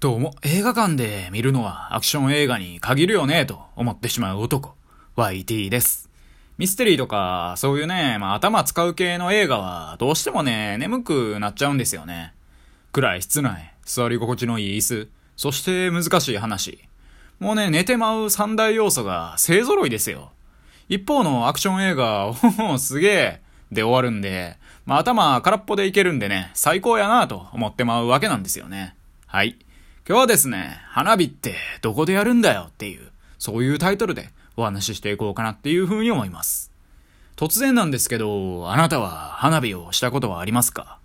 どうも、映画館で見るのはアクション映画に限るよね、と思ってしまう男、YT です。ミステリーとか、そういうね、まあ頭使う系の映画は、どうしてもね、眠くなっちゃうんですよね。暗い室内、座り心地のいい椅子、そして難しい話。もうね、寝てまう三大要素が勢揃いですよ。一方のアクション映画、おお、すげえ、で終わるんで、まあ頭空っぽでいけるんでね、最高やなと思ってまうわけなんですよね。はい。今日はですね、花火ってどこでやるんだよっていう、そういうタイトルでお話ししていこうかなっていうふうに思います。突然なんですけど、あなたは花火をしたことはありますか？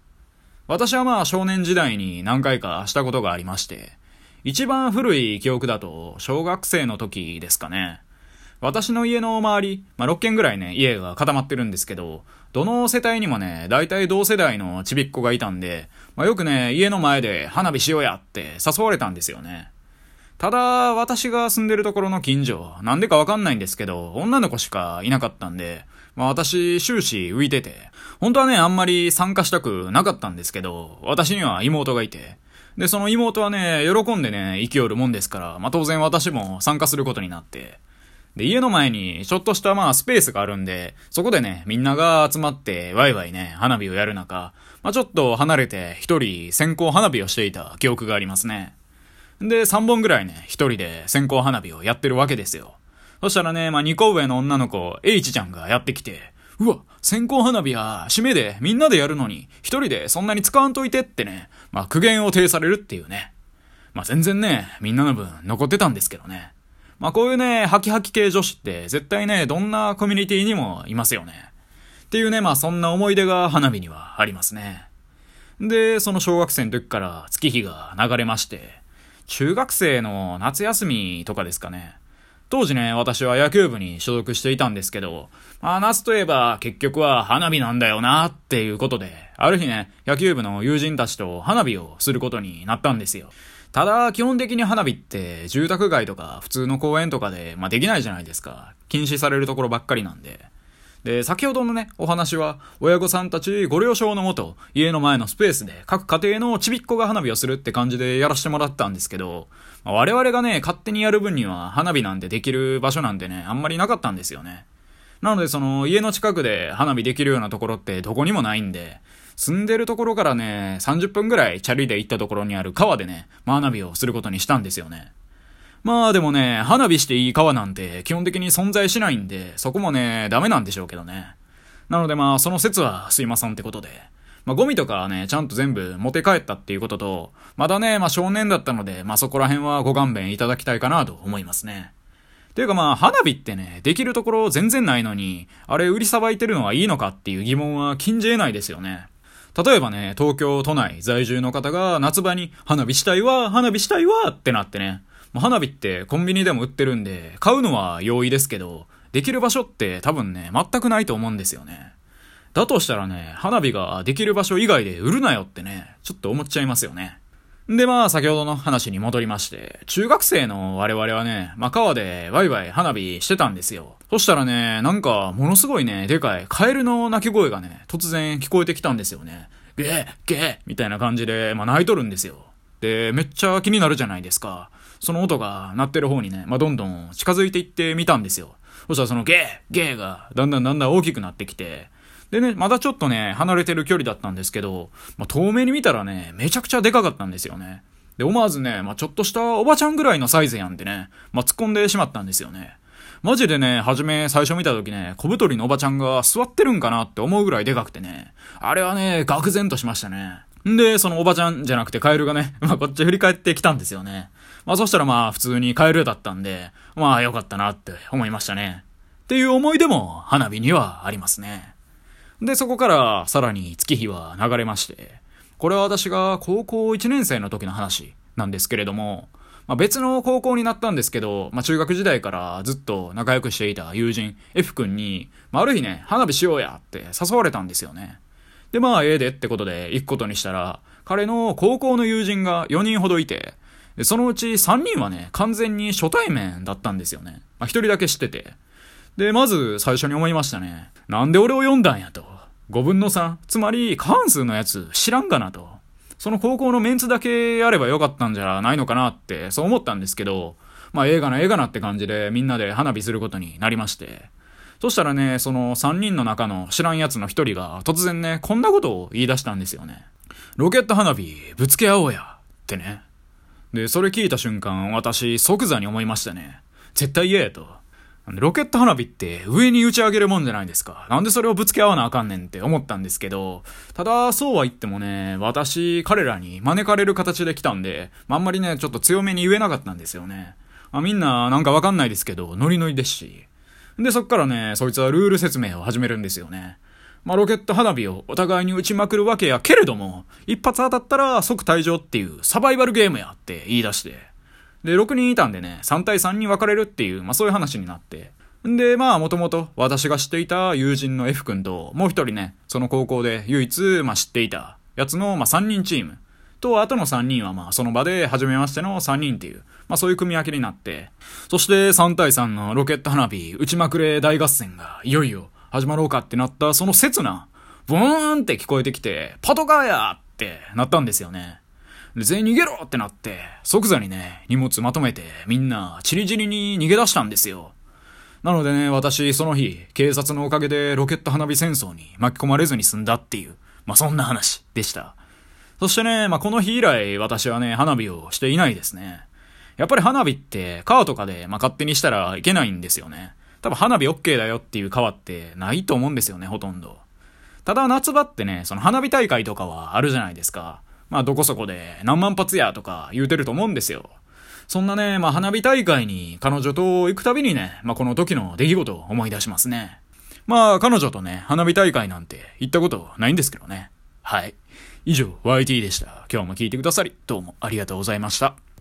私はまあ少年時代に何回かしたことがありまして、一番古い記憶だと小学生の時ですかね。私の家の周り、まあ、6軒ぐらいね、家が固まってるんですけど、どの世帯にもね、大体同世代のちびっ子がいたんで、まあ、よくね、家の前で花火しようやって誘われたんですよね。ただ、私が住んでるところの近所、なんでかわかんないんですけど、女の子しかいなかったんで、まあ私終始浮いてて、本当はね、あんまり参加したくなかったんですけど、私には妹がいて、で、その妹はね、喜んでね、生きよるもんですから、まあ当然私も参加することになって、で、家の前にちょっとしたまあスペースがあるんで、そこでね、みんなが集まってワイワイね、花火をやる中、まあちょっと離れて一人先行花火をしていた記憶がありますね。で、3本ぐらいね、一人で先行花火をやってるわけですよ。そしたらね、まあ2個上の女の子、H ちゃんがやってきて、うわ、先行花火は、締めでみんなでやるのに、一人でそんなに使わんといてってね、まあ苦言を呈されるっていうね。まあ全然ね、みんなの分残ってたんですけどね。まあこういうね、ハキハキ系女子って絶対ね、どんなコミュニティにもいますよね。っていうね、まあそんな思い出が花火にはありますね。で、その小学生の時から月日が流れまして、中学生の夏休みとかですかね。当時ね、私は野球部に所属していたんですけど、まあ夏といえば結局は花火なんだよなっていうことで、ある日ね、野球部の友人たちと花火をすることになったんですよ。ただ、基本的に花火って住宅街とか普通の公園とかで、まあ、できないじゃないですか。禁止されるところばっかりなんで。で、先ほどのね、お話は、親御さんたちご了承のもと、家の前のスペースで各家庭のちびっこが花火をするって感じでやらせてもらったんですけど、まあ、我々がね、勝手にやる分には花火なんてできる場所なんてね、あんまりなかったんですよね。なのでその家の近くで花火できるようなところってどこにもないんで、住んでるところからね、30分ぐらいチャリで行ったところにある川でね、花火をすることにしたんですよね。まあでもね、花火していい川なんて基本的に存在しないんで、そこもね、ダメなんでしょうけどね。なのでまあ、その説はすいませんってことで。まあゴミとかはね、ちゃんと全部持って帰ったっていうことと、まだね、まあ少年だったので、まあそこら辺はご勘弁いただきたいかなと思いますね。ていうかまあ、花火ってね、できるところ全然ないのに、あれ売りさばいてるのはいいのかっていう疑問は禁じ得ないですよね。例えばね、東京都内在住の方が夏場に花火したいわ、花火したいわってなってね。花火ってコンビニでも売ってるんで、買うのは容易ですけど、できる場所って多分ね、全くないと思うんですよね。だとしたらね、花火ができる場所以外で売るなよってね、ちょっと思っちゃいますよね。で、まあ、先ほどの話に戻りまして、中学生の我々はね、まあ、川でワイワイ花火してたんですよ。そしたらね、なんか、ものすごいね、でかいカエルの鳴き声がね、突然聞こえてきたんですよね。ゲーゲーみたいな感じで、まあ、泣いとるんですよ。で、めっちゃ気になるじゃないですか。その音が鳴ってる方にね、まあ、どんどん近づいていってみたんですよ。そしたらそのゲーゲーがだんだんだんだん大きくなってきて、でね、まだちょっとね、離れてる距離だったんですけど、まあ、遠目に見たらね、めちゃくちゃでかかったんですよね。で、思わずね、まあ、ちょっとしたおばちゃんぐらいのサイズやんでね、まあ、突っ込んでしまったんですよね。マジでね、はじめ最初見た時ね、小太りのおばちゃんが座ってるんかなって思うぐらいでかくてね、あれはね、愕然としましたね。んで、そのおばちゃんじゃなくてカエルがね、まあこっち振り返ってきたんですよね。まあそしたらまあ普通にカエルだったんで、まあよかったなって思いましたね。っていう思い出も花火にはありますね。で、そこからさらに月日は流れまして、これは私が高校1年生の時の話なんですけれども、まあ、別の高校になったんですけど、まあ、中学時代からずっと仲良くしていた友人 F 君に、まあ、ある日ね、花火しようやって誘われたんですよね。で、まあ、ええでってことで行くことにしたら、彼の高校の友人が4人ほどいて、で、そのうち3人はね、完全に初対面だったんですよね。まあ、1人だけ知ってて。で、まず最初に思いましたね。なんで俺を読んだんやと。5分の3。つまり過半数のやつ知らんかなと。その高校のメンツだけやればよかったんじゃないのかなって、そう思ったんですけど、まあ映画な映画なって感じでみんなで花火することになりまして。そしたらね、その3人の中の知らん奴の1人が突然ね、こんなことを言い出したんですよね。ロケット花火ぶつけ合おうやってね。で、それ聞いた瞬間、私即座に思いましたね。絶対嫌やと。ロケット花火って上に打ち上げるもんじゃないですか。なんでそれをぶつけ合わなあかんねんって思ったんですけど、ただそうは言ってもね、私、彼らに招かれる形で来たんで、あんまりね、ちょっと強めに言えなかったんですよね。あ、みんななんかわかんないですけど、ノリノリですし。で、そっからね、そいつはルール説明を始めるんですよね。まあ、ロケット花火をお互いに打ちまくるわけやけれども、一発当たったら即退場っていうサバイバルゲームやって言い出して。で、6人いたんでね、3対3に分かれるっていう、まあそういう話になって。んで、まあもともと私が知っていた友人の F 君と、もう一人ね、その高校で唯一、まあ知っていたやつの、まあ3人チーム。と、あとの3人はまあその場で初めましての3人っていう、まあそういう組み分けになって、そして3対3のロケット花火、打ちまくれ大合戦がいよいよ始まろうかってなったその刹那、ブーンって聞こえてきて、パトカーやってなったんですよね。で、全員逃げろってなって、即座にね、荷物まとめて、みんな、チリチリに逃げ出したんですよ。なのでね、私、その日、警察のおかげでロケット花火戦争に巻き込まれずに済んだっていう、まあ、そんな話でした。そしてね、まあ、この日以来、私はね、花火をしていないですね。やっぱり花火って、川とかで、まあ、勝手にしたらいけないんですよね。多分花火 OK だよっていう川ってないと思うんですよね、ほとんど。ただ夏場ってね、その花火大会とかはあるじゃないですか。まあどこそこで何万発やとか言うてると思うんですよ。そんなね、まあ花火大会に彼女と行くたびにね、まあこの時の出来事を思い出しますね。まあ彼女とね、花火大会なんて行ったことないんですけどね。はい。以上、YT でした。今日も聞いてくださり、どうもありがとうございました。